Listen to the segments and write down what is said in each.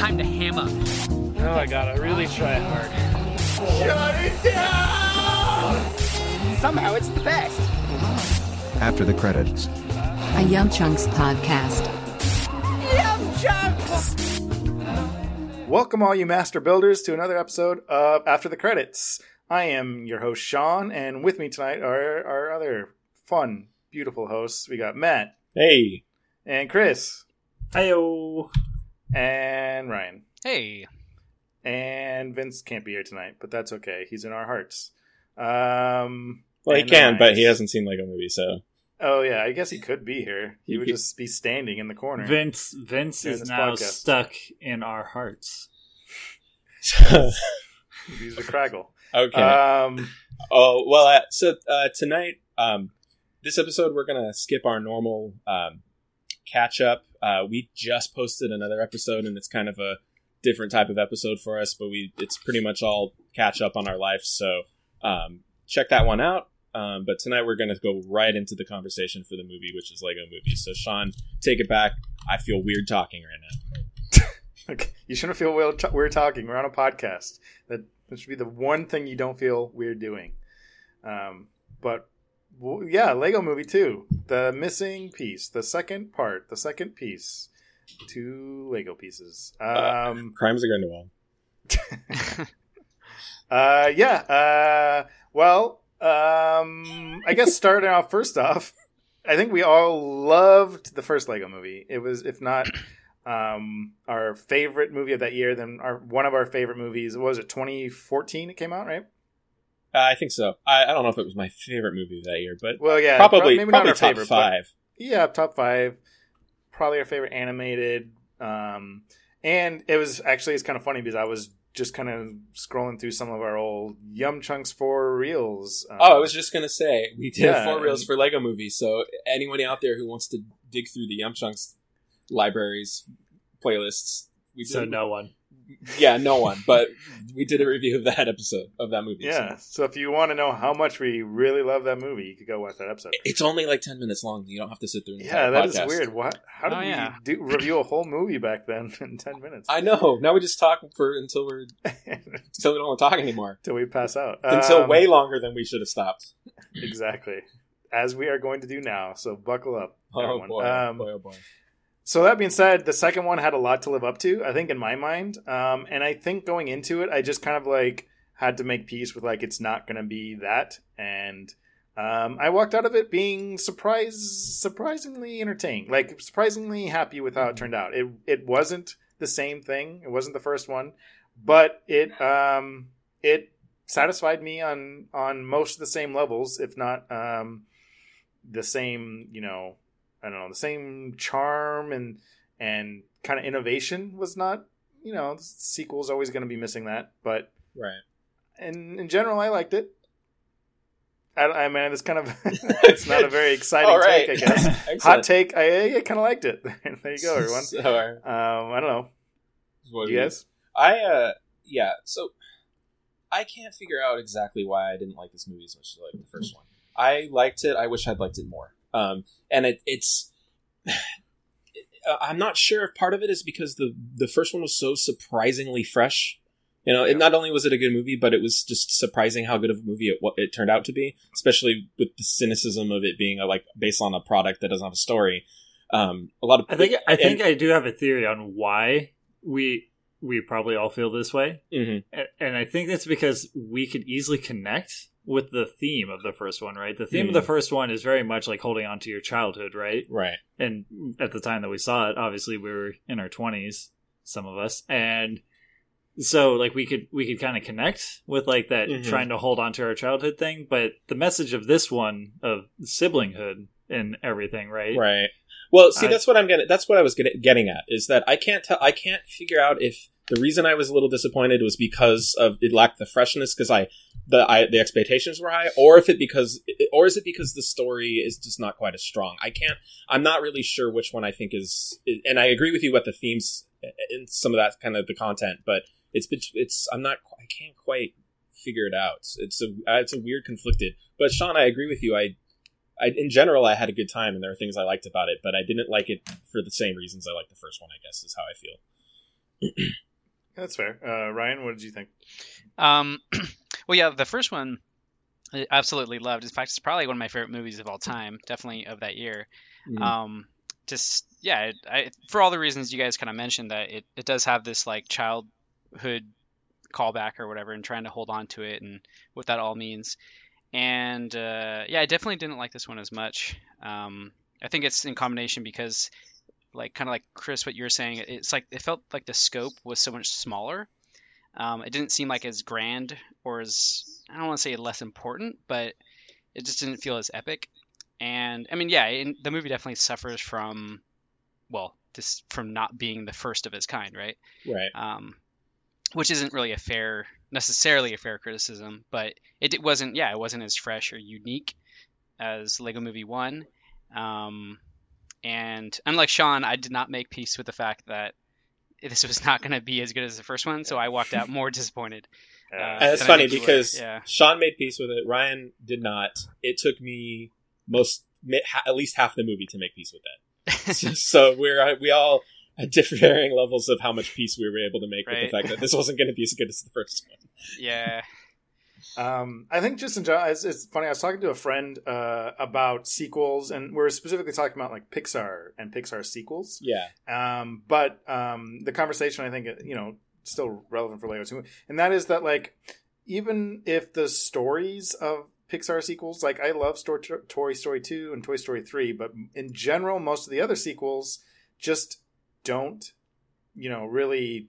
time to hammer. Oh, I gotta really try hard. Shut it down! Somehow it's the best. After the credits. A Yum Chunks podcast. Yum chunks! Welcome, all you master builders, to another episode of After the Credits. I am your host, Sean, and with me tonight are our other fun, beautiful hosts. We got Matt Hey. and Chris Heyo. And Ryan. Hey. And Vince can't be here tonight, but that's okay. He's in our hearts. Um, Well, he and can, but he hasn't seen Lego Movie, so. Oh yeah, I guess he could be here. He He would could- just be standing in the corner. Vince Vince is now podcast. stuck in our hearts. He's a Kragle. okay. Um, oh, well, uh, so uh, tonight, um, this episode, we're going to skip our normal um, catch up. Uh, we just posted another episode, and it's kind of a different type of episode for us, but we it's pretty much all catch up on our life. So um, check that one out. Um, but tonight we're going to go right into the conversation for the movie, which is Lego Movie. So Sean, take it back. I feel weird talking right now. You shouldn't feel weird, weird talking. We're on a podcast. That, that should be the one thing you don't feel weird doing. Um, but well, yeah, Lego Movie Two, The missing piece, the second part, the second piece, two Lego pieces. Um, Crimes are going to uh, yeah. Uh, well, um, I guess starting off first off, I think we all loved the first Lego Movie. It was, if not um, our favorite movie of that year, then our one of our favorite movies. What was it 2014? It came out, right? Uh, I think so. I, I don't know if it was my favorite movie of that year, but Well, yeah, probably prob- maybe probably not our top favorite, five. yeah, top five. Probably our favorite animated. Um, and it was actually it's kind of funny because I was just kind of scrolling through some of our old Yum Chunks for reels. Um, Oh, I was just gonna say we did Yeah, four reels and- for Lego movies. So anyone out there who wants to dig through the Yum Chunks libraries playlists, we did, So no one. Yeah, no one. But we did a review of that episode of that movie. Yeah. so. So if you want to know how much we really love that movie, you could go watch that episode. It's only like ten minutes long. You don't have to sit through. An Yeah, entire that is podcast. weird. What? How did Oh, we do review a whole movie back then in ten minutes? I know. Now we just talk for until we're until we don't want to talk anymore. Until we pass out. Until Um, way longer than we should have stopped. exactly as we are going to do now. So buckle up, Oh everyone. boy, Um, boy, oh boy. So that being said, the second one had a lot to live up to, I think, in my mind. Um, and I think going into it, I just kind of like had to make peace with like it's not going to be that, and um, I walked out of it being surprised, surprisingly entertained, like surprisingly happy with how it turned out. It it wasn't the same thing. It wasn't the first one, but it um, it satisfied me on on most of the same levels, if not um, the same, you know, I don't know, the same charm and and kind of innovation was not, you know, the sequel's always going to be missing that, but Right. and in general, I liked it. I, I mean, it's kind of it's not a very exciting right. take, I guess. Hot take, I, I kind of liked it. there you go, everyone. So, uh, Um, I don't know, what you guys. I uh yeah, so I can't figure out exactly why I didn't like this movie as much as I liked the first one. I liked it. I wish I'd liked it more. Um, and it, it's I'm not sure if part of it is because the the first one was so surprisingly fresh. You know, Yeah. it not only was it a good movie, but it was just surprising how good of a movie it what it turned out to be. Especially with the cynicism of it being a, like based on a product that doesn't have a story. Um, a lot of I think I think and- I do have a theory on why we we probably all feel this way, Mhm. A- and I think that's because we could easily connect with the theme of the first one. Right, the theme of Mm. the first one is very much like holding on to your childhood, right? right. and at the time that we saw it obviously we were in our 20s some of us and so like we could we could kind of connect with like that Mhm. trying to hold on to our childhood thing but the message of this one of siblinghood and everything right Right. Well, see, I- that's what I'm getting. That's what I was get, getting at. Is that I can't tell. I can't figure out if the reason I was a little disappointed was because of it lacked the freshness because I the I, the expectations were high, or if it because or is it because the story is just not quite as strong. I can't. I'm not really sure which one I think is. And I agree with you about the themes and some of that kind of the content, but it's it's I'm not. I can't quite figure it out. It's a it's a weird conflicted. But Sean, I agree with you. I I, in general, I had a good time, and there are things I liked about it, but I didn't like it for the same reasons I liked the first one. I guess is how I feel. That's fair. Uh, Ryan, what did you think? Um, well, yeah, the first one I absolutely loved. In fact, it's probably one of my favorite movies of all time. Definitely of that year. Mm. Um, just yeah, it, I, for all the reasons you guys kind of mentioned, that it, it does have this like childhood callback or whatever, and trying to hold on to it and what that all means. And uh, yeah, I definitely didn't like this one as much. Um, I think it's in combination because, like, kind of like Chris, what you were saying, it's like it felt like the scope was so much smaller. Um, it didn't seem like as grand or as I don't want to say less important, but it just didn't feel as epic. And I mean, yeah, in, the movie definitely suffers from, well, just from not being the first of its kind, right? Right. Um, which isn't really a fair, necessarily a fair criticism, but it, it wasn't, yeah, it wasn't as fresh or unique as Lego Movie One. Um, and unlike Sean, I did not make peace with the fact that this was not going to be as good as the first one, so I walked out more disappointed. Uh, And it's funny because? Yeah. Sean made peace with it. Ryan did not. It took me most at least half the movie to make peace with that. so, so we're uh, we all at different varying levels of how much peace we were able to make with the fact that this wasn't going to be as good as the first one. yeah. Um, I think just in general, it's, it's funny. I was talking to a friend uh, about sequels, and we're specifically talking about like Pixar and Pixar sequels. Yeah. Um, but um, the conversation, I think, you know, still relevant for Lego too, and that is that like even if the stories of Pixar sequels, like I love Stor- Toy Story two and Toy Story three, but in general, most of the other sequels just don't, you know, really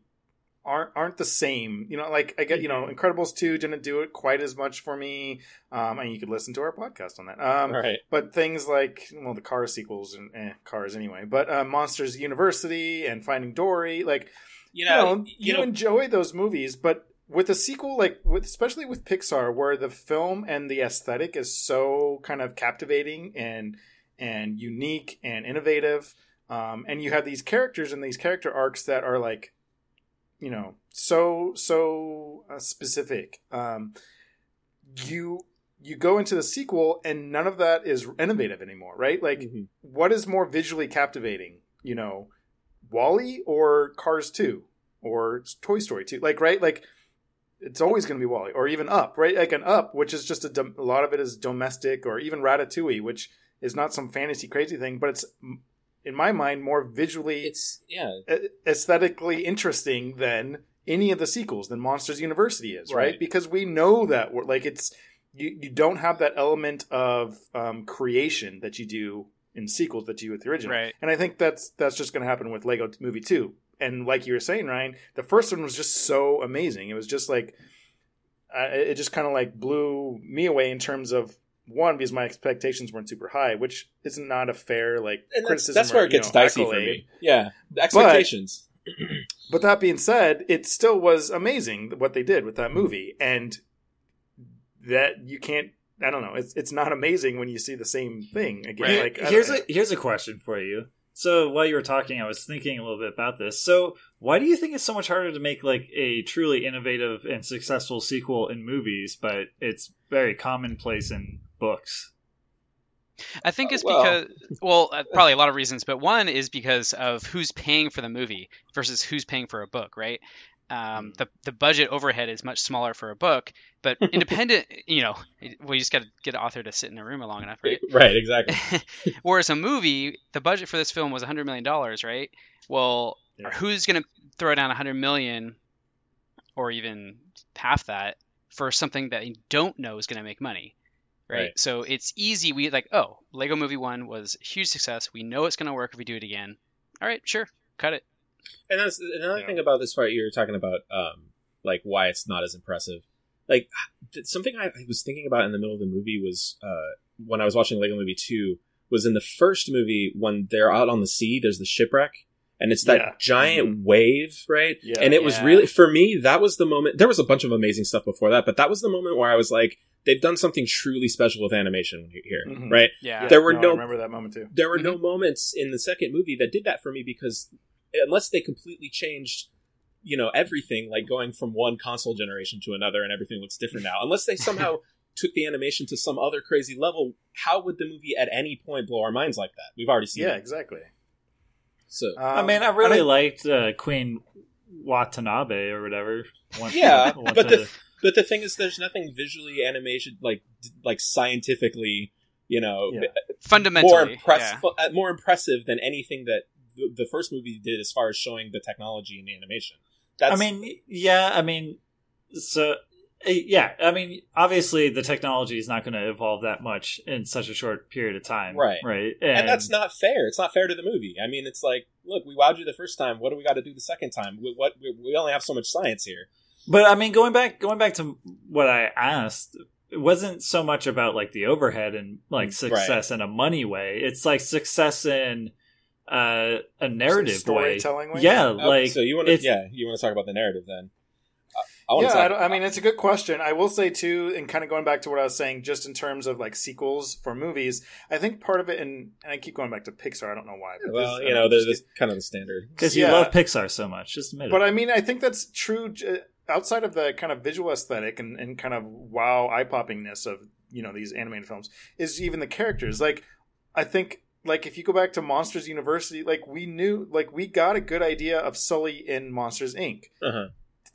aren't aren't the same. You know, like I get, you know, Incredibles two didn't do it quite as much for me. Um, and you could listen to our podcast on that. Um, right. but things like well, the Cars sequels and eh, Cars anyway. But uh, Monsters University and Finding Dory, like You you know. know, you, you know. enjoy those movies, but with a sequel, like with especially with Pixar, where the film and the aesthetic is so kind of captivating and and unique and innovative, um, and you have these characters and these character arcs that are like, you know, so so uh, specific. Um, you you go into the sequel and none of that is innovative anymore, right? Like Mhm. what is more visually captivating you know Wall-E or cars 2 or toy story 2 like right like it's always going to be Wall-E or even up right like an up which is just a, dom- a lot of it is domestic or even ratatouille which is not some fantasy crazy thing but it's in my mind more visually It's yeah. aesthetically interesting than any of the sequels than Monsters University is, right? Right. Because we know that we're like it's you, you don't have that element of um, creation that you do in sequels that you do with the original. Right. And I think that's that's just going to happen with Lego Movie 2. And like you were saying, Ryan, the first one was just so amazing. It was just like uh, it just kind of like blew me away in terms of one because my expectations weren't super high, which is not a fair like And criticism. that's where or, it you gets know, dicey for me. Yeah. The expectations. But that being said, it still was amazing what they did with that movie, and that you can't. I don't know. It's it's not amazing when you see the same thing again. Right. Like here's a here's a question for you. So while you were talking, I was thinking a little bit about this. So why do you think it's so much harder to make like a truly innovative and successful sequel in movies, but it's very commonplace in books? I think it's Well- because, well, uh, probably a lot of reasons, but one is because of who's paying for the movie versus who's paying for a book, right? Um, the the budget overhead is much smaller for a book, but independent, you know, we just got to get an author to sit in a room long enough, right? Right. Exactly. Whereas a movie, the budget for this film was 100 million dollars, right? Well, Yeah. who's going to throw down 100 million or even half that for something that you don't know is going to make money? Right? Right. So it's easy. We like, oh, Lego Movie 1 was a huge success. We know it's going to work if we do it again. All right, sure. Cut it. And that's another Yeah. thing about this part you were talking about, um, like why it's not as impressive. Like something I, I was thinking about in the middle of the movie was uh, when I was watching Lego Movie Two. Was in the first movie when they're out on the sea. There's the shipwreck, and it's that Yeah. giant wave, right? Yeah. and it was really for me. That was the moment. There was a bunch of amazing stuff before that, but that was the moment where I was like, they've done something truly special with animation here, Mhm. right? Yeah. Yeah, there were I no- remember that moment too. there were no moments in the second movie that did that for me because unless they completely changed you know everything like going from one console generation to another and everything looks different now unless they somehow took the animation to some other crazy level how would the movie at any point blow our minds like that we've already seen Yeah, it exactly. so I Um, mean, I really don't- liked uh, Queen Watanabe or whatever. Want, Yeah, want but to- the but the thing is, there's nothing visually animation like like scientifically, you know, Yeah. more Fundamentally, impressive, yeah. more impressive than anything that the, the first movie did as far as showing the technology and the animation. That's, I mean, yeah, I mean, so uh, yeah, I mean, obviously the technology is not going to evolve that much in such a short period of time, Right. Right, and that's not fair. It's not fair to the movie. I mean, it's like, look, we wowed you the first time. What do we got to do the second time? We, what we, we only have so much science here. But I mean, going back, going back to what I asked, it wasn't so much about like the overhead and like success in a money way. It's like success in uh, a narrative way. storytelling way? Yeah, Oh, like so you want to, yeah, you want to talk about the narrative then? I yeah, to I, I mean, it's a good question. I will say too, and kind of going back to what I was saying, just in terms of like sequels for movies, I think part of it, and, and I keep going back to Pixar. I don't know why. But well, this- you know, don't there's just this kind of the standard. because you love Pixar so much. Just admit it. But I mean, I think that's true j- outside of the kind of visual aesthetic and, and kind of wow eye poppingness of you know these animated films is even the characters. Like, I think like if you go back to Monsters University, like we knew, like we got a good idea of Sully in Monsters Inc. Uh-huh.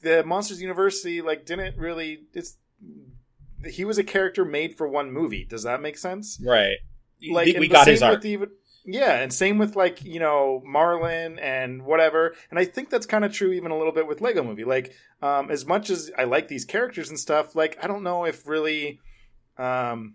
The Monsters University like didn't really. It's he was a character made for one movie. Does that make sense? Right. like we, got his arc. with even yeah and same with like you know marlin and whatever and i think that's kind of true even a little bit with lego movie like um as much as i like these characters and stuff like i don't know if really um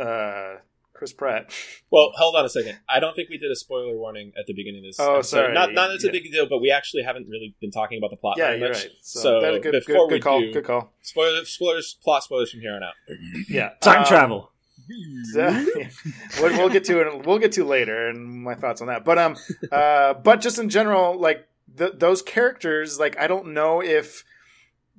uh chris pratt Well, hold on a second. I don't think we did a spoiler warning at the beginning of this. Oh, episode. sorry. Not, not that it's Yeah. a big deal, but we actually haven't really been talking about the plot yeah very you're much. right so, So, that's a good, before good, we good call do- good call Spoilers, spoilers, plot spoilers from here on out. yeah time Um, travel. we'll, we'll get to it. We'll get to later, and my thoughts on that. But um, uh, but just in general, like th- those characters, like I don't know if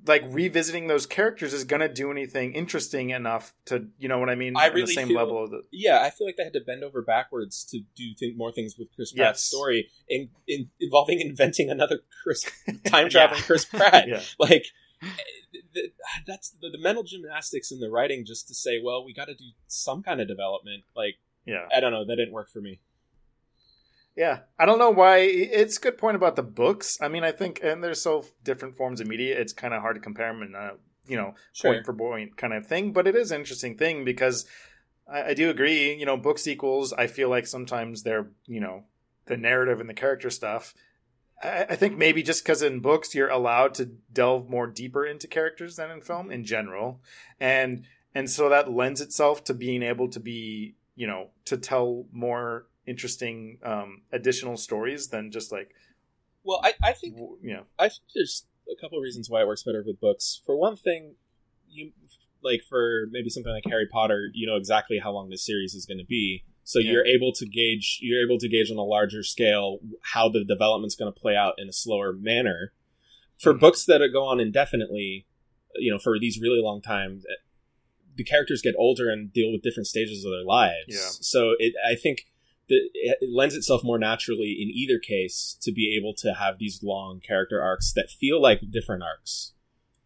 like revisiting those characters is gonna do anything interesting enough to, you know what I mean? I really the same feel- level of the, Yeah, I feel like they had to bend over backwards to do th- more things with Chris Pratt's Yes. story, in, in, involving inventing another Chris time traveling Chris Pratt. yeah. Like that's the, the mental gymnastics in the writing, just to say, well, we got to do some kind of development. Like Yeah. I don't know, that didn't work for me. Yeah, I don't know why. It's a good point about the books. I mean, I think, and there's so different forms of media. It's kind of hard to compare them in a uh, you know Sure. point for point kind of thing. But it is an interesting thing because I, I do agree. You know, book sequels. I feel like sometimes they're you know the narrative and the character stuff. I, I think maybe just because in books you're allowed to delve more deeper into characters than in film in general, and and so that lends itself to being able to be you know to tell more interesting um additional stories than just like Well, I, I think you know. I think there's a couple of reasons why it works better with books. For one thing, you like for maybe something like Harry Potter, you know exactly how long this series is going to be, so Yeah. you're able to gauge you're able to gauge on a larger scale how the development's going to play out in a slower manner. For Mhm. books that go on indefinitely, you know, for these really long times, the characters get older and deal with different stages of their lives. Yeah. So it, I think that it lends itself more naturally in either case to be able to have these long character arcs that feel like different arcs.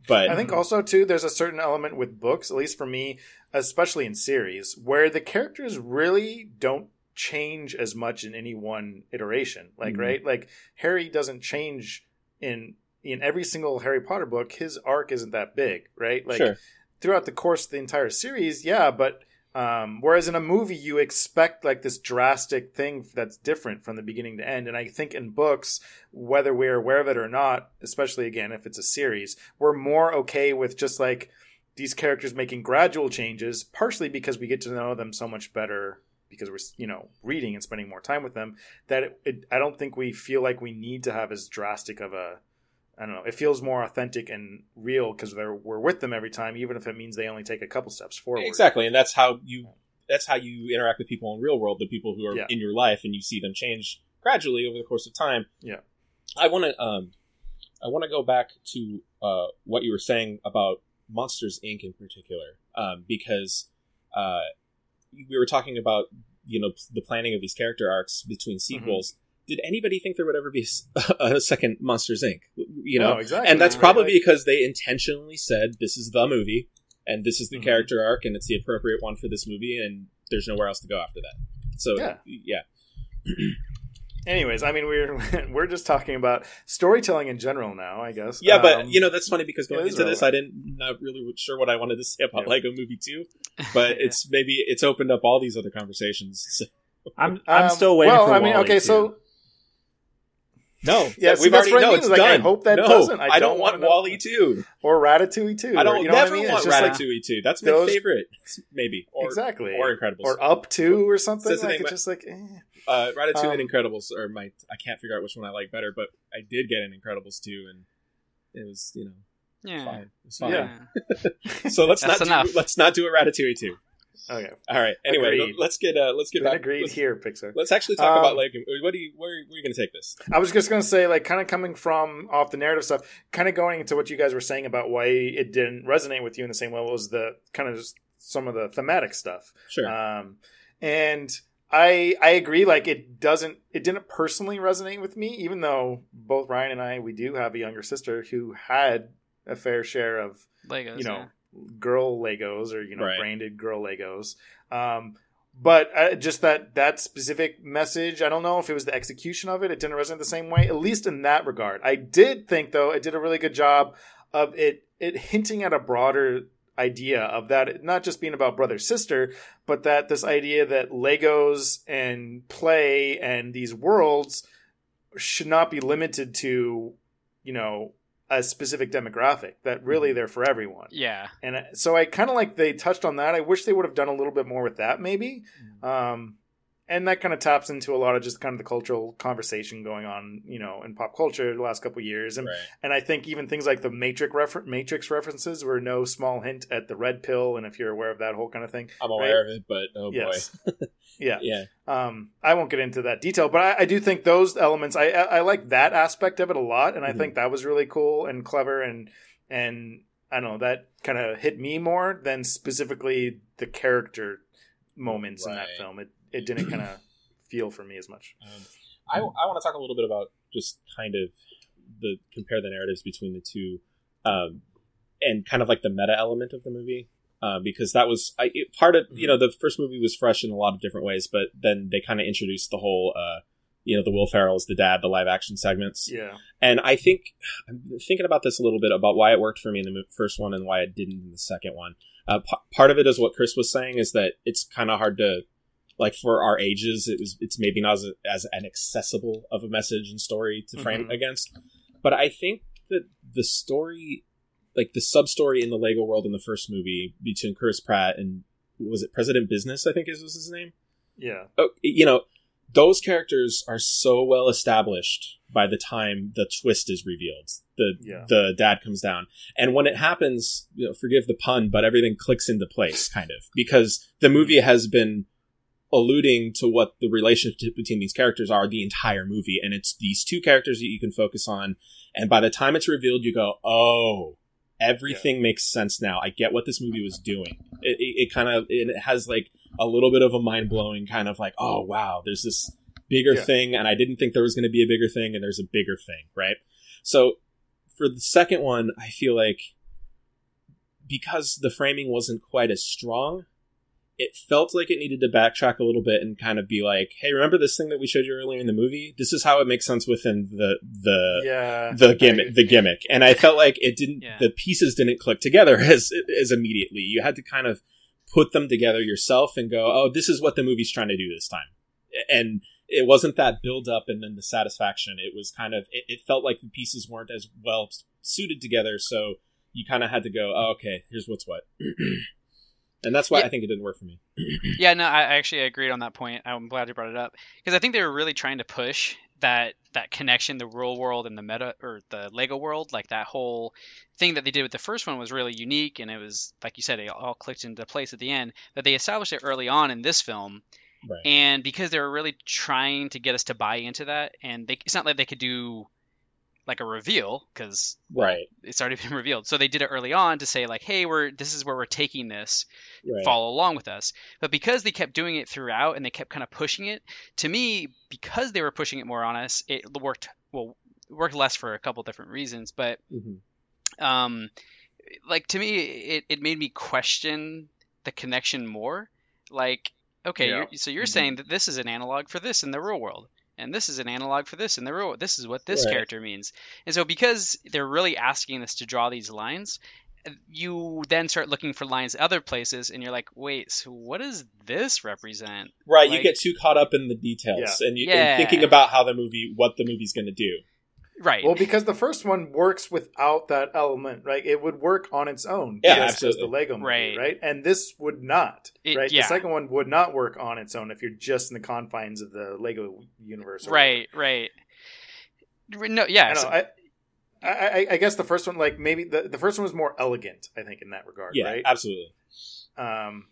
But I think also too there's a certain element with books, at least for me, especially in series, where the characters really don't change as much in any one iteration. Like Mhm. right? Like Harry doesn't change in in every single Harry Potter book, his arc isn't that big, right? Like sure, throughout the course of the entire series, yeah, but um, whereas in a movie you expect like this drastic thing that's different from the beginning to end, and I think in books, whether we're aware of it or not, especially again if it's a series, we're more okay with just like these characters making gradual changes, partially because we get to know them so much better because we're you know reading and spending more time with them that it, it, I don't think we feel like we need to have as drastic of a I don't know. It feels more authentic and real because they're we're with them every time, even if it means they only take a couple steps forward. exactly, and that's how you that's how you interact with people in real world, the people who are Yeah. in your life, and you see them change gradually over the course of time. Yeah. I want to um, I want to go back to uh, what you were saying about Monsters Inc. in particular, um, because uh, we were talking about you know the planning of these character arcs between sequels. Did anybody think there would ever be a second Monsters Inc? You know, No, exactly. and that's Right, probably like- because they intentionally said this is the movie and this is the Mhm. character arc and it's the appropriate one for this movie and there's nowhere else to go after that so Yeah. yeah anyways, I mean, we're we're just talking about storytelling in general now, I guess. Yeah, but Um, you know that's funny because going it is into this, I didn't not really sure what I wanted to say about Yeah. Lego Movie Two, but it's maybe it's opened up all these other conversations. So, I'm I'm um, still waiting for. well, for I mean, Wall-E okay, too. so no, Yeah, we've that's already what I no, mean, it's like, I hope that no, doesn't. I I don't don't want wanna know. Wall-E Two. or Ratatouille too. I don't you know never I mean? want It's just like- Ratatouille Two. That's my those- favorite, maybe or exactly, or Incredibles. or Up Two or something. Says the Like it's just like. Eh. Uh, Ratatouille Um, and Incredibles are my. I can't figure out which one I like better, but I did get an Incredibles two, and it was you know Yeah. fine. It was fine. Yeah. So let's not enough. do, let's not do a Ratatouille two. Okay, All right. Anyway, Agreed. let's get uh, let's get been back. agreed let's, here, Pixar. let's actually talk Um, about like what do you where, where are you going to take this? I was just gonna say, like, kind of coming from off the narrative stuff, kind of going into what you guys were saying about why it didn't resonate with you in the same level as the kind of just some of the thematic stuff. Sure. Um, and I I agree. Like, it doesn't, it didn't personally resonate with me, even though both Ryan and I we do have a younger sister who had a fair share of Legos. you know yeah. girl Legos or you know Right. branded girl Legos. Um, but uh, just that that specific message, I don't know if it was the execution of it. It didn't resonate the same way, at least in that regard. I did think though it did a really good job of it it hinting at a broader idea of that not just being about brother sister but that this idea that legos and play and these worlds should not be limited to you know a specific demographic that really mm-hmm. they're for everyone Yeah. and uh, so I kind of like they touched on that. I wish they would have done a little bit more with that, maybe. Mm. Um, and that kind of taps into a lot of just kind of the cultural conversation going on, you know, in pop culture the last couple of years. And right. and I think even things like the Matrix refer- Matrix references were no small hint at the red pill, and if you're aware of that whole kind of thing. I'm aware of it, but oh Yes. boy. Yeah. Yeah. Um, I won't get into that detail, but I, I do think those elements, I, I, I like that aspect of it a lot, and I Mhm. think that was really cool and clever, and and I don't know that kind of hit me more than specifically the character moments in that film. It it didn't kind of feel for me as much. Um, I, I want to talk a little bit about just kind of the compare the narratives between the two, um, and kind of like the meta element of the movie, uh, because that was I, it, part of you know the first movie was fresh in a lot of different ways, but then they kind of introduced the whole, uh, you know, the Will Ferrell's the dad, the live action segments, Yeah, and I think I'm thinking about this a little bit about why it worked for me in the first one and why it didn't in the second one. Uh, p- part of it is what Chris was saying is that it's kind of hard to like for our ages it was it's maybe not as, as an accessible of a message and story to frame Mhm. against. But i think that the story like the sub story in the lego world in the first movie between chris pratt and was it president business i think is was his name? Yeah, oh, you know, those characters are so well established by the time the twist is revealed. The Yeah. the dad comes down, and when it happens, you know, forgive the pun, but everything clicks into place, kind of, because the movie has been alluding to what the relationship between these characters are the entire movie, and it's these two characters that you can focus on, and by the time it's revealed, you go, oh. Everything makes sense now. I get what this movie was doing. It, it, it kind of it has like a little bit of a mind blowing kind of like, oh wow, there's this bigger Yeah. thing, and I didn't think there was going to be a bigger thing, and there's a bigger thing, right? So for the second one, I feel like because the framing wasn't quite as strong, it felt like it needed to backtrack a little bit and kind of be like, hey, remember this thing that we showed you earlier in the movie? This is how it makes sense within the the yeah. the gimmick the gimmick and i felt like it didn't Yeah. the pieces didn't click together as as immediately you had to kind of put them together yourself and go oh this is what the movie's trying to do this time. And it wasn't that build up and then the satisfaction. It was kind of it, it felt like the pieces weren't as well suited together. So you kind of had to go oh, okay here's what's what. And that's why Yeah. i think it didn't work for me. Yeah, no, I I actually agreed on that point. I'm glad you brought it up. Because I think they were really trying to push that that connection, the real world and the meta or the Lego world, like that whole thing that they did with the first one was really unique, and it was like you said, it all clicked into place at the end. But they established it early on in this film, right and because they were really trying to get us to buy into that, and they, it's not like they could do like a reveal because right it's already been revealed. So they did it early on to say like, hey, we're this is where we're taking this right follow along with us. But because they kept doing it throughout and they kept kind of pushing it, to me, because they were pushing it more on us, it worked well worked less for a couple different reasons. But Mhm. um, like to me, it, it made me question the connection more. Like, okay, Yeah. you're, so you're Mhm. saying that this is an analog for this in the real world. And this is an analog for this, and the real this is what this Right. character means. And so because they're really asking us to draw these lines, you then start looking for lines other places, and you're like, wait, so what does this represent? Right, you get too caught up in the details and, you, and thinking about how the movie, what the movie's going to do. Right. Well, because the first one works without that element, right? It would work on its own, Yeah, just as absolutely. the Lego movie, Right. right? And this would not, It- right? yeah. The second one would not work on its own if you're just in the confines of the Lego universe, or right. Right. No. whatever. Yeah. I, so- I, I, I, I guess the first one, like maybe the the first one was more elegant, I think, in that regard, Yeah, right? absolutely. Um,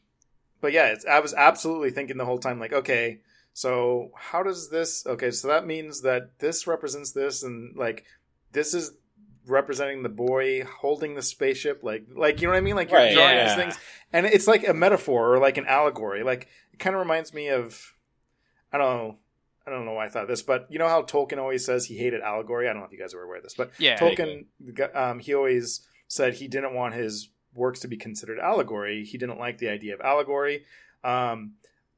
but yeah, it's, I was absolutely thinking the whole time, like, okay, so how does this? Okay, so that means that this represents this, and like this is representing the boy holding the spaceship, like, like you know what I mean? Like you're Right, drawing yeah. these things, and it's like a metaphor or like an allegory. Like it kind of reminds me of, I don't know. I don't know why I thought this, but you know how Tolkien always says he hated allegory. I don't know if you guys are aware of this, but yeah. Tolkien, um, he always said he didn't want his works to be considered allegory. He didn't like the idea of allegory. Um,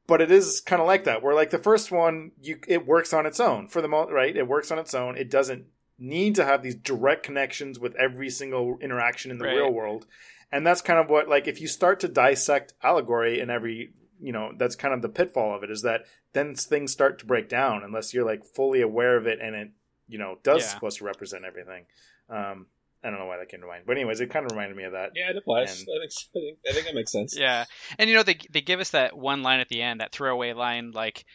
but it is kind of like that, where like the first one, you it works on its own for the most, right? It works on its own. It doesn't need to have these direct connections with every single interaction in the Right. real world, and that's kind of what like if you start to dissect allegory in every, you know, that's kind of the pitfall of it is that then things start to break down unless you're like fully aware of it and it, you know, does Yeah. supposed to represent everything. Um, I don't know why that came to mind, but anyways, it kind of reminded me of that. Yeah, it applies. And- I, think, I, think, I think that makes sense. Yeah, and you know they they give us that one line at the end, that throwaway line, like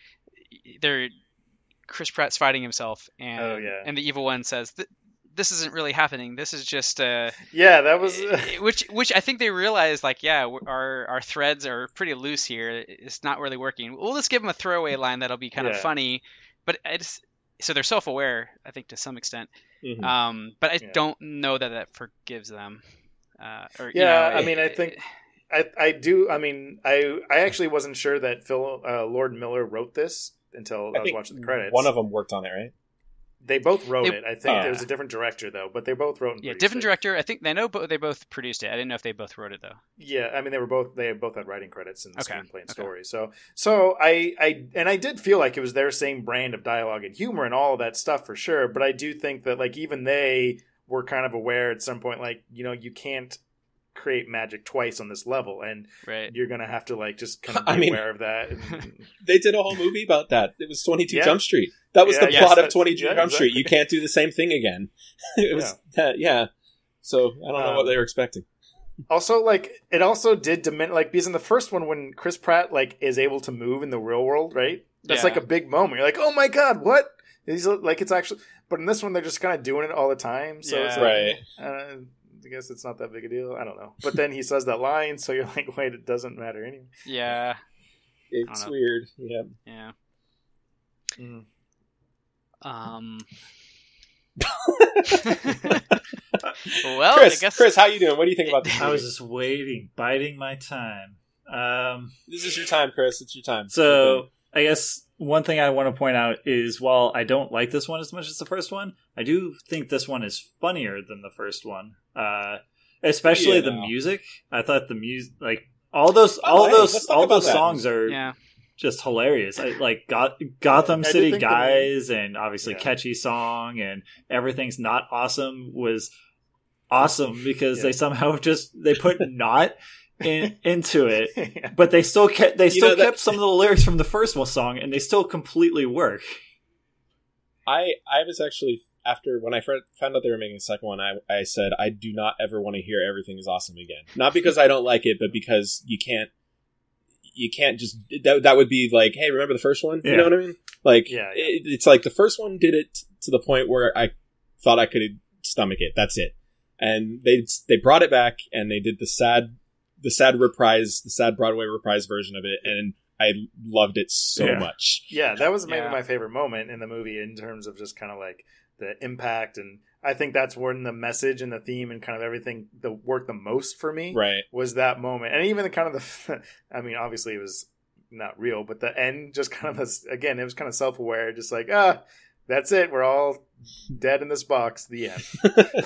they're Chris Pratt's fighting himself, and Oh, yeah. and the evil one says, "This isn't really happening. This is just uh, Yeah, that was. which which I think they realize, like, yeah, our our threads are pretty loose here. It's not really working. We'll just give them a throwaway line that'll be kind of funny, but it's so they're self aware, I think, to some extent. Mhm. Um, but I. Yeah. don't know that that forgives them. Uh, or, you Yeah, know, I mean, I it- think- I, I do. I mean, I I actually wasn't sure that Phil uh, Lord Miller wrote this until I, I was watching the credits. one of them worked on it, right? They both wrote They- it. I think Oh. there was a different director though, but they both wrote. And Yeah, different it. director. I think they know, but they both produced it. I didn't know if they both wrote it though. Yeah, I mean they were both they both had writing credits in the Okay, screenplay and okay. story. So so I I and I did feel like it was their same brand of dialogue and humor and all of that stuff for sure. But I do think that like even they were kind of aware at some point, like you know you can't create magic twice on this level, and Right. you're gonna have to like just kind of be I mean- aware of that. And, They did a whole movie about that. It was 22 Yeah. Jump Street. That was Yeah, the yes, plot of that- 22 yeah, Jump Street. You can't do the same thing again. it was that, yeah. So I don't know Um, what they were expecting. also, like it also did diminish like because in the first one when Chris Pratt like is able to move in the real world, right? That's Yeah. like a big moment. You're like, oh my god, what? He's like it's actually, but in this one they're just kind of doing it all the time. So it's like, Right. uh, I guess it's not that big a deal. I don't know. But then he says that line, so you're like, wait, it doesn't matter anyway. Yeah. It's weird. Yeah. Yeah. Mm. Um. well, Chris, I guess Chris, how you doing? What do you think about this I was just waiting, biding my time. Um, This is your time, Chris. It's your time. so I guess one thing I want to point out is while I don't like this one as much as the first one, I do think this one is funnier than the first one. Uh, especially Yeah, the no. music. I thought the music, like all those, Oh, all hey, those, let's all about those that. songs are yeah. Just hilarious. I, like Got, Gotham I City Guys and obviously Yeah. catchy song and everything's not awesome was awesome because Yeah. they somehow just they put not in, into it, Yeah. but they still kept they You still know that- kept some of the lyrics from the first one song and they still completely work. I I was actually after when I found out they were making a second one, I I said I do not ever want to hear everything is awesome again. Not because I don't like it, but because you can't you can't just that that would be like, hey, remember the first one? You Yeah. know what I mean? Like, Yeah, yeah. It, it's like the first one did it to the point where I thought I could stomach it. That's it. And they they brought it back and they did the sad the sad reprise, the sad Broadway reprise version of it, and I loved it so Yeah. much. Yeah, that was maybe Yeah. my favorite moment in the movie in terms of just kind of like the impact, and I think that's when the message and the theme and kind of everything the worked the most for me. Right. was that moment, and even the kind of the, I mean, obviously it was not real, but the end just kind of this again, it was kind of self aware, just like ah, that's it, we're all dead in this box. The end.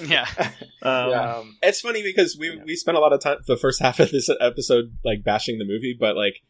Yeah. Um, Um, It's funny because we Yeah. we spent a lot of time the first half of this episode like bashing the movie, but like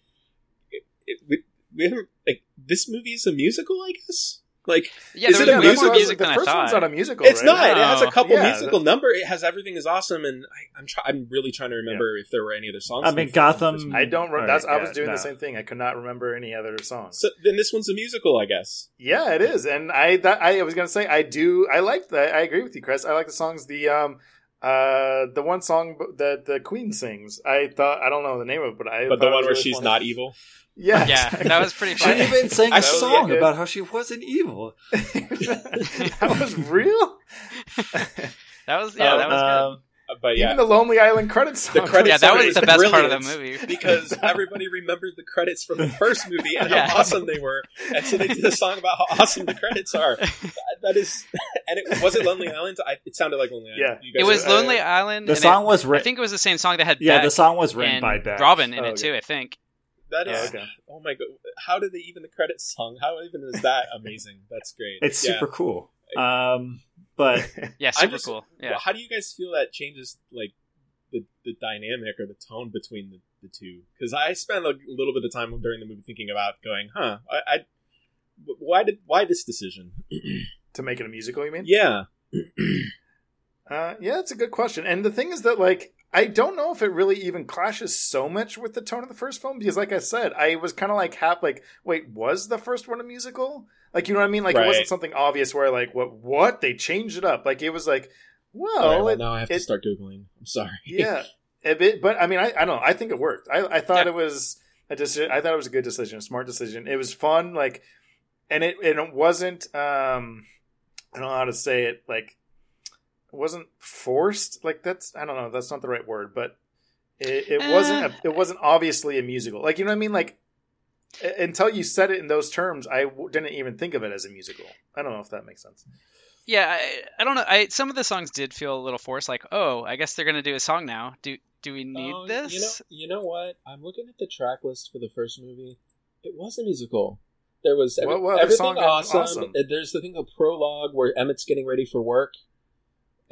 it, it, we we haven't like this movie is a musical, I guess. Like, Yeah, Is it a musical? music the first one's thought. not a musical. it's right? not. It has a couple Yeah, musical number. It has everything is awesome, and I, I'm try- I'm really trying to remember if there were any other songs. I mean, Gotham- I don't. Re- Right, that's I was yeah, doing no. the same thing. I could not remember any other songs. So then this one's a musical, I guess. Yeah, it is, and I that I was gonna say I do. I like that. I agree with you, Chris. I like the songs. The um, uh, the one song that the Queen sings. I thought I don't know the name of it, but I. But the one where really she's funny. not evil. Yeah, Yeah, that was pretty She funny. even sang a was song good. about how she wasn't evil. that was real. That was yeah, that was Um, Uh, But yeah, Even the Lonely Island credits. The song. good. credits Yeah, that was the best part of the movie. because everybody remembered the credits from the first movie and Yeah. how awesome they were, and so they did a song about how awesome the credits are. That, that is, and it was it Lonely Island. I, it sounded like Lonely Island. Yeah. You It was are- Lonely Island. the song it- was Written, I think it was the same song that had Yeah, Beck the song was written by Beck. Robyn in Oh, it okay. too. I think. That Yeah. Okay. oh my god! How did they even the credits song? How even is that amazing? That's great. It's Yeah. super cool. Um, but Yeah, I'm super just- cool. Yeah. How do you guys feel that changes like the, the dynamic or the tone between the, the two? Because I spent a little bit of time during the movie thinking about going, huh? I, I why did why this decision? to make it a musical. You mean? yeah, Uh, yeah, it's a good question. And the thing is that, like, I don't know if it really even clashes so much with the tone of the first film because, like I said, I was kind of like half like, wait, was the first one a musical? Like, you know what I mean? Like, it wasn't something obvious where, like, what, what they changed it up. Like, it was like, well, right, well it- now I have to start googling. I'm sorry. yeah, a bit. But I mean, I, I don't know. I think it worked. I, I thought Yeah. it was a decision. I thought it was a good decision, a smart decision. It was fun, like, and it and it wasn't. um I don't know how to say it. Like, it wasn't forced. Like that's I don't know. That's not the right word, but it, it wasn't. A, it wasn't obviously a musical. Like you know what I mean? Like uh, until you said it in those terms, I w- didn't even think of it as a musical. I don't know if that makes sense. Yeah, I, I don't know. I some of the songs did feel a little forced. Like, oh, I guess they're gonna do a song now. Do do we need Oh, this? You know, you know what? I'm looking at the track list for the first movie. It was a musical. There was every, What- what other everything song awesome. awesome? Uh, There's the thing of prologue where Emmet's getting ready for work.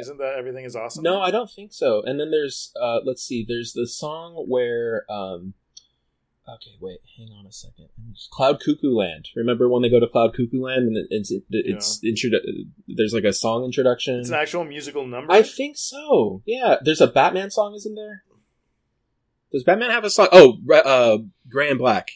Isn't that everything is awesome? No, I don't think so. And then there's uh let's see, there's the song where um Okay, wait, hang on a second. Cloud Cuckoo Land. Remember when they go to Cloud Cuckoo Land and it's it, it's introdu- there's like a song introduction. It's an actual musical number. I think so. Yeah, there's a Batman song, isn't there? Does Batman have a song? Oh, uh, Gray and Black.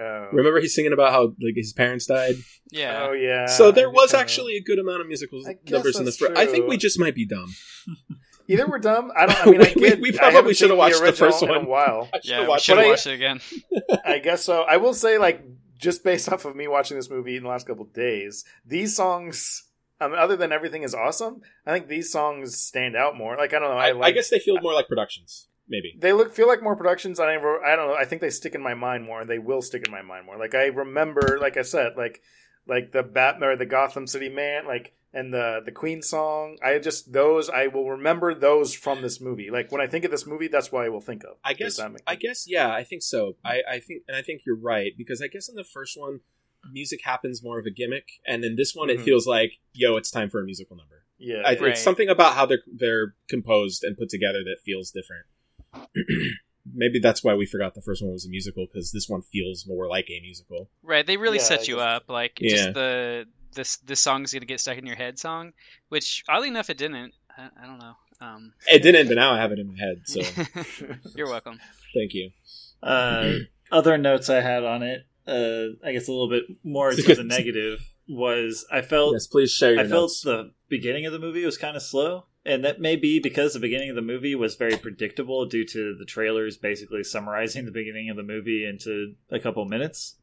Oh. Remember he's singing about how like his parents died. yeah. Oh yeah. so there was think know. actually a good amount of musical numbers in the that's first. I think we just might be dumb. Either we're dumb. I don't. I mean, I We- we- get, we probably should've watched the original first in one. a while. I should've Yeah, we should I- watch it again. I guess so. I will say, like, just based off of me watching this movie in the last couple of days, these songs, I mean, other than everything is awesome, I think these songs stand out more. Like, I don't know. I, I, like, I guess they feel more like productions, maybe. they look feel like more productions. I never. I don't know. I think they stick in my mind more, and they will stick in my mind more. Like I remember, like I said, like like the Batman or the Gotham City Man, like and the the Queen song. I just those I will remember those from this movie. Like when I think of this movie, that's what I will think of. I guess. I guess. Yeah, I think so. I, I think, and I think you're right because I guess in the first one, music happens more of a gimmick, and in this one, Mhm. it feels like, yo, it's time for a musical number. yeah. I, Right. It's something about how they're they're composed and put together that feels different. Maybe that's why we forgot the first one was a musical because this one feels more like a musical. Right, they really Yeah, set I you guess- up. Like Yeah. just the this this song's gonna get stuck in your head song, which oddly enough it didn't. I, I don't know. Um, It didn't, but now I have it in my head. So you're welcome. thank you. Uh, other notes I had on it, uh, I guess a little bit more to the negative, was I felt Yes, please share your I felt the beginning of the movie was kind of slow, and that may be because the beginning of the movie was very predictable due to the trailers basically summarizing the beginning of the movie into a couple minutes.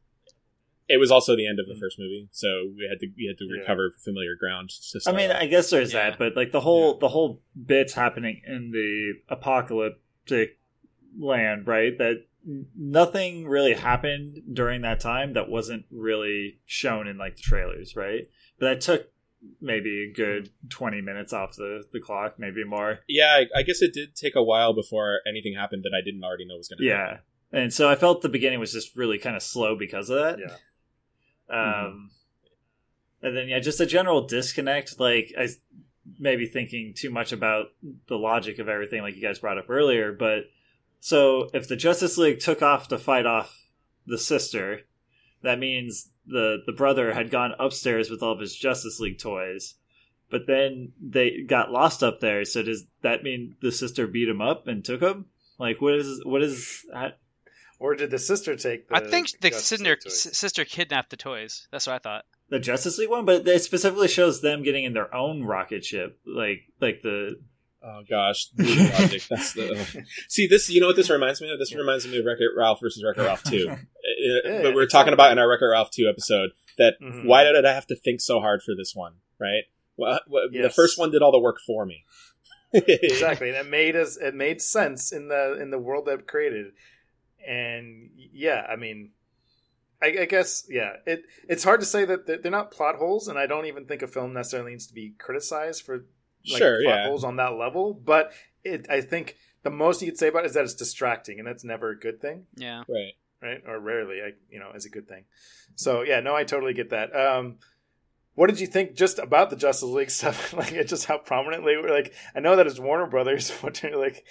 It was also the end of the mm. first movie, so we had to we had to Yeah. recover familiar ground. To I mean, off. I guess there's Yeah. that, but like the whole the whole bits happening in the apocalyptic land, right? That nothing really happened during that time that wasn't really shown in like the trailers, right? But that took maybe a good 20 minutes off the, the clock, maybe more. yeah, I, I guess it did take a while before anything happened that I didn't already know was going to Yeah. happen. And so I felt the beginning was just really kind of slow because of that. Yeah. Um, and then yeah, just a general disconnect. Like I s- maybe thinking too much about the logic of everything, like you guys brought up earlier. But so if the Justice League took off to fight off the sister, that means the the brother had gone upstairs with all of his Justice League toys, but then they got lost up there. So does that mean the sister beat him up and took him? Like what is what is that? Or did the sister take the I think the sister, League toys? s- sister kidnapped the toys. That's what I thought. the Justice League one? But it specifically shows them getting in their own rocket ship, like like the Oh gosh, logic. That's the. ugh. See this. You know what this reminds me of? This reminds me of Wreck-It Ralph versus Wreck-It Ralph Two. Uh, Yeah, but we're talking about in our Wreck-It Ralph Two episode that Mhm. why did I have to think so hard for this one? Right. Well, well, The first one did all the work for me. exactly and it made us it made sense in the in the world that it created and yeah i mean I, I guess yeah it it's hard to say that they're not plot holes and i don't even think a film necessarily needs to be criticized for like, Sure, plot yeah. holes on that level but it i think the most you could say about it is that it's distracting and that's never a good thing Yeah. Right. right or rarely I, you know is a good thing so yeah no i totally get that um what did you think just about the Justice League stuff? like, it's just how prominently we're like. I know that it's Warner Brothers, but like,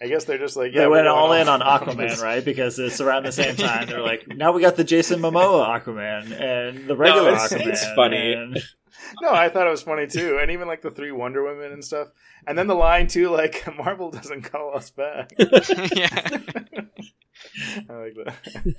I guess they're just like, yeah, they we're went all in on. Aquaman, right? Because it's around the same time. They're like, now we got the Jason Momoa Aquaman and the regular it's- Aquaman. it's funny. and- No, I thought it was funny too, and even like the three Wonder Women and stuff, and then the line too, like Marvel doesn't call us back. yeah. I like that.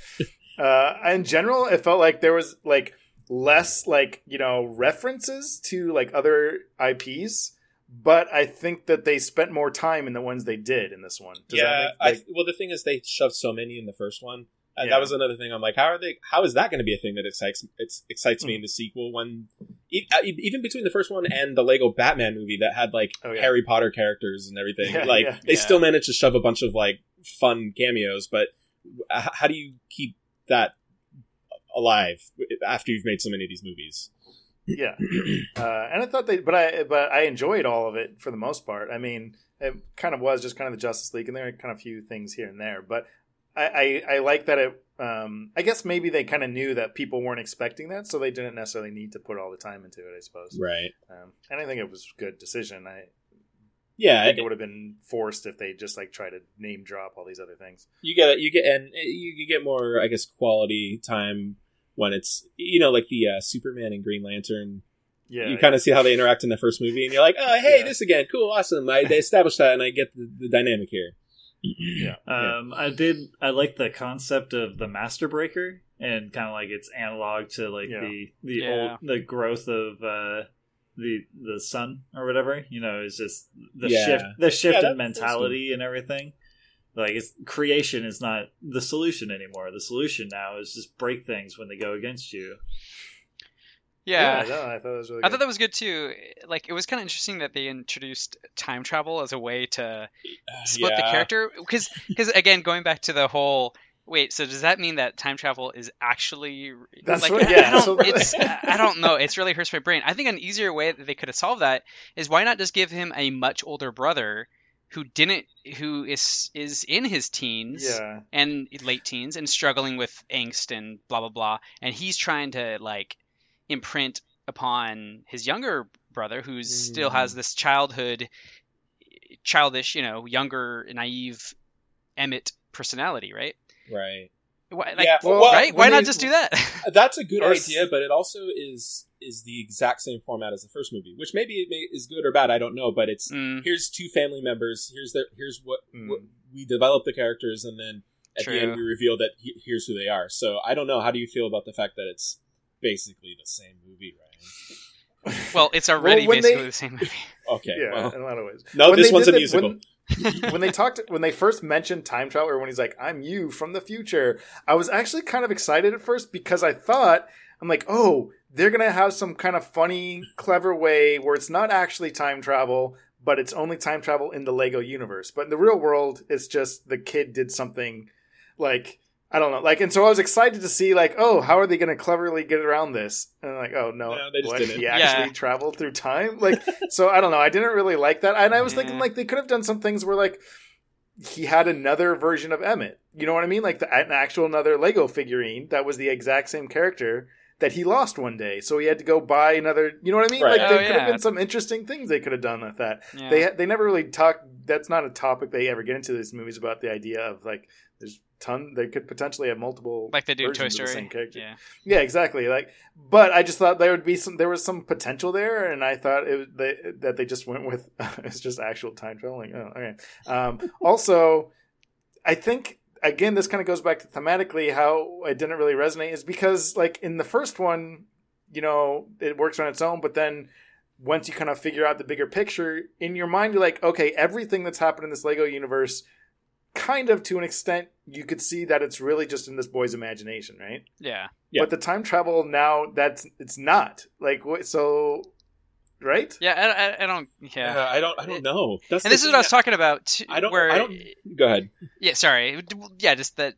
Uh, in general, it felt like there was like less like you know references to like other IPs, but I think that they spent more time in the ones they did in this one. Does yeah. that make, I, well, the thing is, they shoved so many in the first one. And Yeah. that was another thing. I'm like, how are they? How is that going to be a thing that excites it's, excites Hmm. me in the sequel? When uh, even between the first one and the Lego Batman movie that had like Oh, yeah. Harry Potter characters and everything, Yeah, like they still managed to shove a bunch of like fun cameos. But how do you keep that alive after you've made so many of these movies? yeah, uh, and I thought they, but I, but I enjoyed all of it for the most part. I mean, it kind of was just kind of the Justice League, and there are kind of a few things here and there, but I, I, I like that it. Um, I guess maybe they kind of knew that people weren't expecting that, so they didn't necessarily need to put all the time into it. I suppose, Right. um, and I think it was a good decision. I, Yeah. I think it would have been forced if they just like try to name drop all these other things. you get it. you get and you, you get more i guess quality time when it's you know like the uh, superman and green lantern Yeah, you kind of see how they interact in the first movie and you're like oh hey Yeah. this again cool awesome I, they established that and i get the, the dynamic here yeah, Um, I did. I like the concept of the Master Breaker and kind of like it's analog to like Yeah. the the Yeah. old the growth of uh, the the sun or whatever. You know, it's just the Yeah. shift the shift Yeah, in mentality and everything. Like it's creation is not the solution anymore. The solution now is just break things when they go against you. Yeah. no, I thought that was really. I good. thought that was good too. Like it was kind of interesting that they introduced time travel as a way to uh, split the character because because again going back to the whole wait so does that mean that time travel is actually That's like what- I- yeah, I don't so- it's I don't know it's really hurts my brain. I think an easier way that they could have solved that is why not just give him a much older brother who didn't who is is in his teens yeah, and late teens and struggling with angst and blah blah blah and he's trying to like imprint upon his younger brother who still has this childhood childish you know younger naive emmet personality right? Right. Why, like, Yeah, well, right? Why when not just do that? That's a good idea but it also is is the exact same format as the first movie which maybe it may, is good or bad i don't know but it's Mm, here's two family members here's their here's what, Mm. what we develop the characters and then at the end we reveal that he, here's who they are. So i don't know how do you feel about the fact that it's basically the same movie ryan well it's already when basically they- the same movie. Okay yeah, well in a lot of ways. no When this one's a the- musical. when- when they talked when they first mentioned time travel or when he's like i'm you from the future. I was actually kind of excited at first because i thought i'm like oh they're gonna have some kind of funny clever way where it's not actually time travel but it's only time travel in the lego universe. But in the real world it's just the kid did something like i don't know like and so i was excited to see like oh how are they gonna cleverly get around this and I'm like oh no, No, they just what? didn't. he actually Yeah. traveled through time like so I don't know. I didn't really like that, and I was thinking like they could have done some things where like he had another version of Emmet. You know what I mean? Like the, an actual another Lego figurine that was the exact same character that he lost one day, so he had to go buy another. You know what I mean? Right. Like Oh, there could have been some interesting things they could have done with that. yeah. They they never really talk. That's not a topic they ever get into these movies about the idea of like There's ton. They could potentially have multiple Like they do Toy versions of the Story. same character. Yeah. Yeah, exactly. Like, but I just thought there would be some. There was some potential there, and I thought it they, that they just went with it's just actual time traveling. Oh, okay. Um, also, I think again this kind of goes back to thematically how it didn't really resonate is because like in the first one, you know, it works on its own, but then once you kind of figure out the bigger picture in your mind, you're like, okay, everything that's happened in this Lego universe. Kind of to an extent, you could see that it's really just in this boy's imagination, right? Yeah. Yeah. But the time travel now that's it's not like what so right Yeah. I, I, I don't. Yeah. Uh, I don't. I don't know. That's and this is thing what I was that- talking about. Too, I don't. Where, I don't. Go ahead. Yeah, sorry. Yeah, just that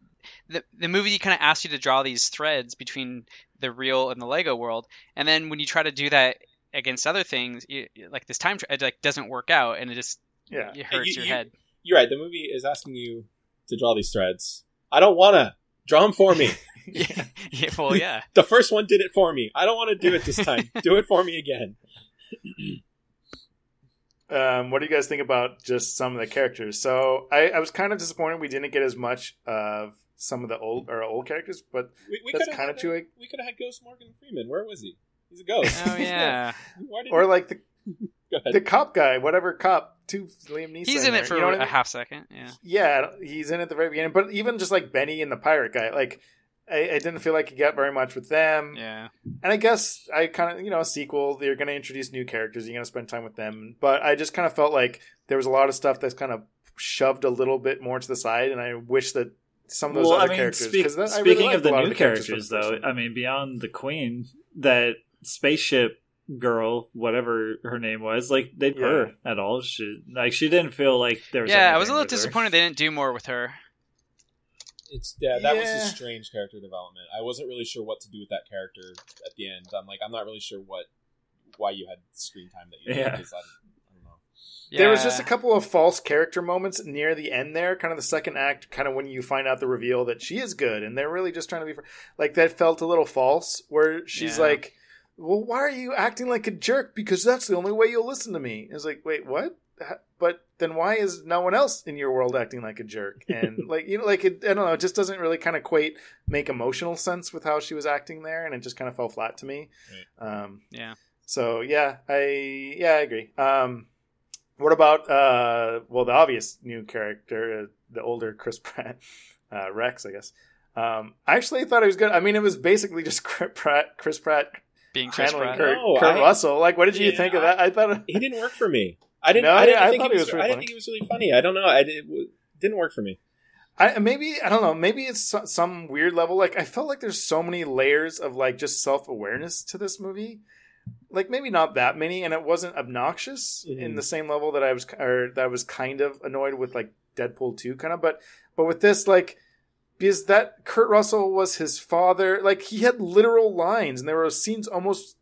the the movie kind of asks you to draw these threads between the real and the Lego world, and then when you try to do that against other things, you, like this time, tra- it like doesn't work out, and it just yeah it hurts You- your you- head. You're right. The movie is asking you to draw these threads. I don't wanna draw them for me. yeah, yeah, well, yeah. the first one did it for me. I don't want to do it this time. do it for me again. um what do you guys think about just some of the characters so i i was kind of disappointed we didn't get as much of some of the old or old characters but We, we That's could have kinda had, true, like- We could have had Ghost Morgan Freeman. Where was he? He's a ghost. Oh yeah, or like the Go ahead. The cop guy whatever cop two liam neeson he's in there, it for you know what I a mean? half second. Yeah, yeah he's in it at the very beginning but even just like benny and the pirate guy like I, I didn't feel like you got very much with them yeah, and I guess I kind of, you know, a sequel, they're going to introduce new characters. You're going to spend time with them. But I just kind of felt like there was a lot of stuff that's kind of shoved a little bit more to the side. And I wish that some of those well, I other mean, characters. speak- 'cause that- I really speaking of the new characters from characters, the first though. I mean, beyond the Queen, that spaceship girl, whatever her name was, like they Yeah. her at all. She like she didn't feel like there was. yeah. I was a little with her. disappointed they didn't do more with her. It's yeah, that was a strange character development. I wasn't really sure what to do with that character at the end. I'm like, I'm not really sure what why you had screen time that you did Yeah. because I, I don't know. Yeah. There was just a couple of false character moments near the end there, kind of the second act, kind of when you find out the reveal that she is good, and they're really just trying to be like that felt a little false. Where she's Yeah. like, "Well, why are you acting like a jerk? Because that's the only way you'll listen to me." It's like, wait, what? But then why is no one else in your world acting like a jerk? And like you know, like it, I don't know, it just doesn't really kind of quite make emotional sense with how she was acting there, and it just kind of fell flat to me. Um, Yeah. so yeah, I yeah I agree. Um, what about uh, well the obvious new character, uh, the older Chris Pratt, uh, Rex, I guess. Um, I actually thought he was good. I mean, it was basically just Chris Pratt, Chris Pratt being Chris channeling Pratt. Kurt, No, Kurt I- Russell. Like, what did you Yeah, think of that? I thought He didn't work for me. I didn't. No, I didn't yeah, I think thought he he was. was pretty I didn't think he was really funny. I don't know. I did, it w- didn't work for me. I maybe I don't know. Maybe it's so- some weird level. Like I felt like there's so many layers of like just self awareness to this movie. Like maybe not that many, and it wasn't obnoxious in Mhm. the same level that I was or that I was kind of annoyed with like Deadpool two kind of. But but with this like because that Kurt Russell was his father. Like he had literal lines, and there were scenes almost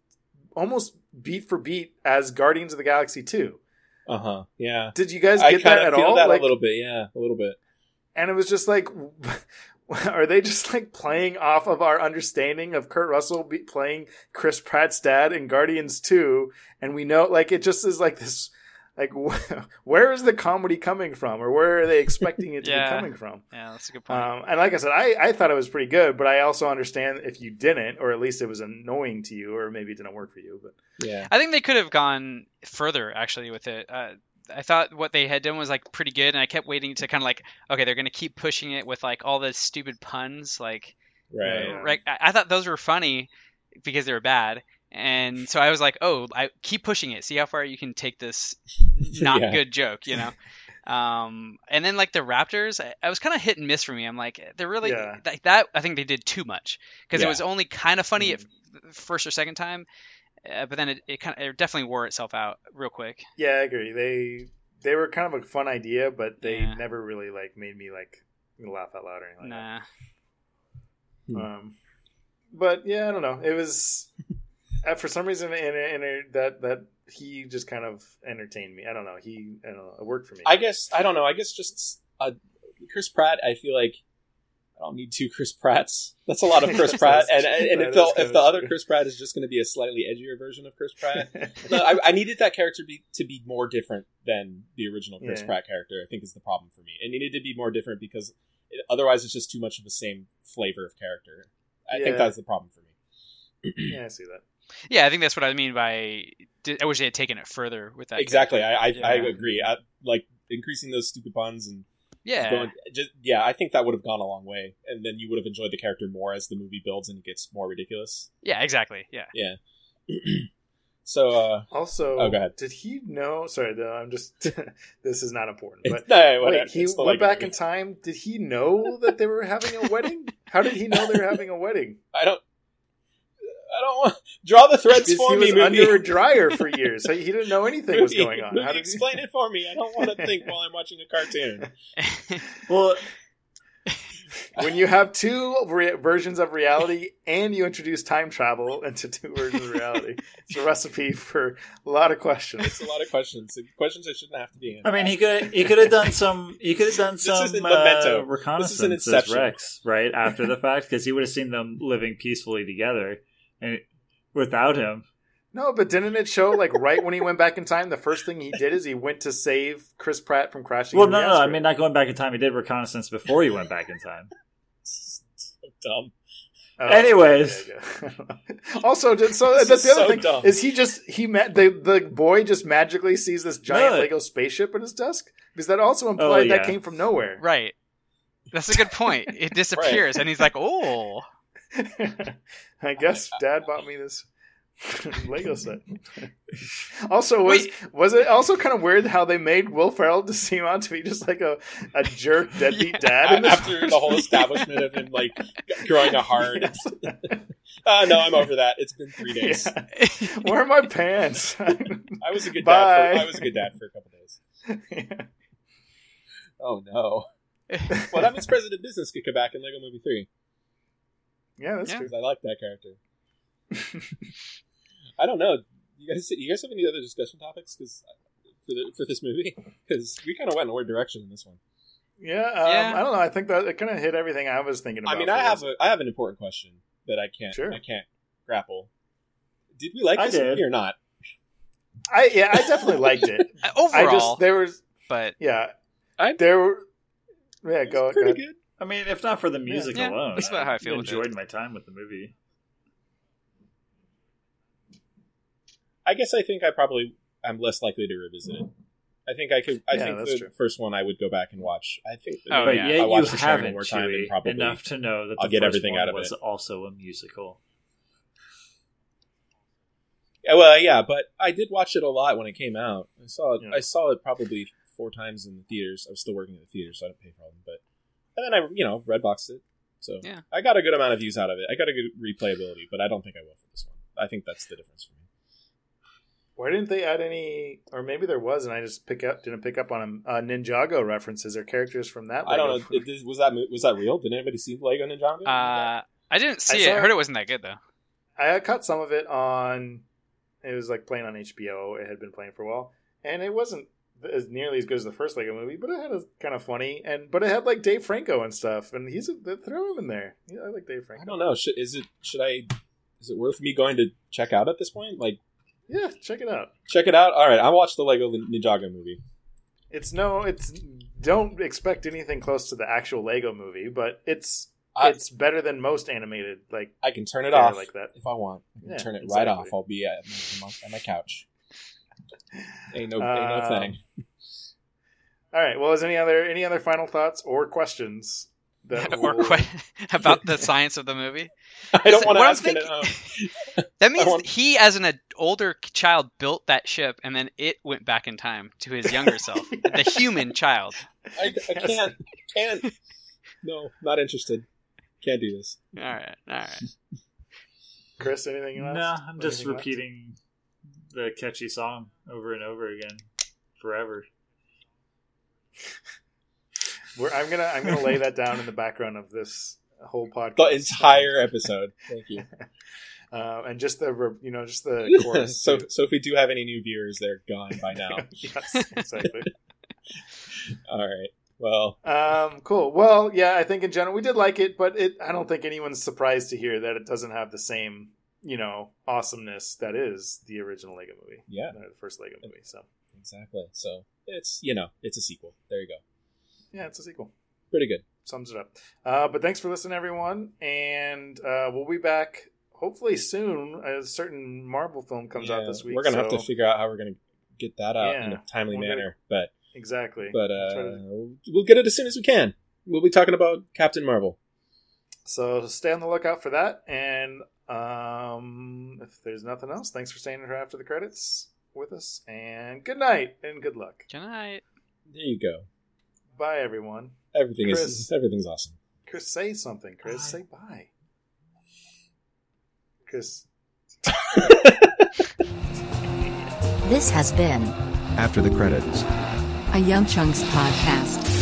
almost beat for beat as Guardians of the Galaxy two. Uh huh. Yeah. Did you guys get that at feel all? that like, a little bit. Yeah, a little bit. and it was just like are they just like playing off of our understanding of Kurt Russell be playing Chris Pratt's dad in Guardians 2 and we know like it just is like this like wh- where is the comedy coming from or where are they expecting it to Yeah. be coming from Yeah, that's a good point. um, and like I said I, I thought it was pretty good but I also understand if you didn't or at least it was annoying to you or maybe it didn't work for you but Yeah. I think they could have gone further actually with it. Uh, I thought what they had done was like pretty good, and I kept waiting to kind of like, okay, they're gonna keep pushing it with like all the stupid puns, like, Right. Yeah. right. I, I thought those were funny because they were bad, and so I was like, oh, I keep pushing it, see how far you can take this not Yeah. good joke, you know. Um, and then like the Raptors, I, I was kind of hit and miss for me. I'm like, they're really Yeah. like that. I think they did too much because Yeah. it was only kind of funny Mm-hmm. at first or second time, uh, but then it, it kind of it definitely wore itself out real quick. yeah I agree they they were kind of a fun idea but they Yeah. never really like made me like laugh out loud or anything like that. Nah. Hmm. Um, but yeah, I don't know. It was uh, for some reason in, in, in that that he just kind of entertained me. I don't know. He I don't know. It worked for me. I guess I don't know. I guess just uh, Chris Pratt. I feel like I don't need two Chris Pratts. That's a lot of Chris Pratt. And and, if the if the other. Chris Pratt is just going to be a slightly edgier version of Chris Pratt, no, I, I needed that character to be, to be more different than the original Chris Yeah. Pratt character. I think is the problem for me. It needed to be more different because It- otherwise, it's just too much of the same flavor of character. I Yeah. think that's the problem for me. yeah, I see that. Yeah, I think that's what I mean by. I wish they had taken it further with that. exactly, character. I I, I agree. I, like increasing those stupid puns and Yeah. going, just yeah, I think that would have gone a long way, and then you would have enjoyed the character more as the movie builds and it gets more ridiculous. Yeah, exactly. Yeah. Yeah. so, uh, Also, Oh, go ahead. did he know? Sorry, though, I'm just. this is not important. But no, whatever. wait, he It's the went Lego back movie. in time. Did he know that they were having a wedding? How did he know they were having a wedding? I don't. I don't want draw the threads Because for he me. was movie. under a dryer for years. He he didn't know anything was going on. movie, How did he? explain it for me. I don't want to think while I'm watching a cartoon. Well, when you have two re- versions of reality and you introduce time travel into two versions of reality, it's a recipe for a lot of questions. It's a lot of questions. Questions that shouldn't have to be answered. I mean, he could he could have done some he could have done This some isn't uh, Memento. reconnaissance This isn't as Rex right after the fact because he would have seen them living peacefully together and without him. No, but didn't it show like right when he went back in time? The first thing he did is he went to save Chris Pratt from crashing. Well, no, the no, I mean not going back in time. He did reconnaissance before he went back in time. so dumb. Oh, Anyways. yeah, yeah. also, just- so This that's the other so thing. dumb. Is he just he met the the boy just magically sees this giant No. Lego spaceship in his desk? Because that also implied oh, that yeah. came from nowhere. right. That's a good point. It disappears, and he's like, "Oh, I guess Dad bought me this Lego set. also, was was it also kind of weird how they made Will Ferrell to seem out to be just like a, a jerk deadbeat dad? in this After the whole establishment of him like growing a heart. Yes. Uh, no, I'm over that. It's been three days. Yeah. Where are my pants? I was a good Bye. dad. For, I was a good dad for a couple days. Oh no! Well, that means President Business could come back in Lego Movie Three yeah, that's Yeah. true. I like that character. I don't know. You guys, you guys have any other discussion topics? Because for the, for this movie, because we kind of went in a weird direction in this one. Yeah, um, Yeah. I don't know. I think that it kind of hit everything I was thinking about. I mean, I have this. a, I have an important question that I can't Sure. I can't grapple. Did we like I this did. movie or not? I yeah, I definitely liked it. I overall." just there was but yeah, I- there were yeah. It was Go go pretty ahead. good. I mean, if not for the music Yeah, alone, that's about how I feel with enjoyed it. my time with the movie. I guess I think I probably I'm less likely to revisit it. I think I could. I Yeah, think the true. first one I would go back and watch. I think. Oh, but yeah. yet I you watched the show one haven't more time and Chewie, probably enough to know that the I'll get first everything one out of was it. also a musical. Yeah, well, yeah, but I did watch it a lot when it came out. I saw it. Yeah. I saw it probably four times in the theaters. I was still working in the theater, so I didn't pay for them. But and then I, you know, red boxed it. So Yeah. I got a good amount of views out of it. I got a good replayability, but I don't think I will for this one. I think that's the difference for me. Why didn't they add any? Or maybe there was, and I just pick up didn't pick up on them. Uh, Ninjago references or characters from that. I don't know. It, this- was that was that real? Did anybody see Lego Ninjago? uh, I didn't see I it. I it. heard it wasn't that good though. I caught some of it on. It was like playing on HBO. It had been playing for a while, and it wasn't as nearly as good as the first Lego movie, but it had a kind of funny and but it had like Dave Franco and stuff, and he's a, throw him in there. Yeah, I like Dave Franco. I don't know. Should, is it? Should I? Is it worth me going to check out at this point? Like, Yeah, check it out. check it out. All right, I watched the Lego Ninjago movie. It's no, it's don't expect anything close to the actual Lego movie, but it's I- it's better than most animated. Like I can turn it off like that. if I want. I can Yeah, turn it exactly. right off. I'll be at my, at my couch. Ain't no, ain't no Um, thing. All right. Well, is any other any other final thoughts or questions that or will- que- about the science of the movie. I don't want to what I'm ask it at thinking- home. That means want- he, as an ad- older child, built that ship, and then it went back in time to his younger self, the human child. I, I can't. Can't. No, not interested. Can't do this. All right, all right. Chris, anything else? No, I'm just Anything left? repeating the catchy song over and over again forever. We're, I'm gonna I'm gonna lay that down in the background of this whole podcast. The entire episode. Thank you. uh, and just the you know just the chorus. so, so if we do have any new viewers, they're gone by now. yes, exactly. All right. Well, Um, cool. Well, yeah, I think in general we did like it, but it I don't think anyone's surprised to hear that it doesn't have the same you know awesomeness that is the original Lego movie, yeah, uh, the first Lego movie. So exactly. So it's you know it's a sequel. There you go. yeah, it's a sequel. Pretty good. sums it up. Uh, but thanks for listening, everyone, and uh, we'll be back hopefully soon. A certain Marvel film comes out this week. We're gonna have to figure out how we're gonna get that out in a timely we're gonna- manner, but exactly. but uh, to- we'll get it as soon as we can. We'll be talking about Captain Marvel. So stay on the lookout for that. And um, if there's nothing else, thanks for staying here after the credits with us. And good night and good luck. Good night. There you go. Bye, everyone. Everything Chris. is everything's awesome. Chris, say something. Chris, say bye. Chris. This has been After the credits. a Young Chunks podcast.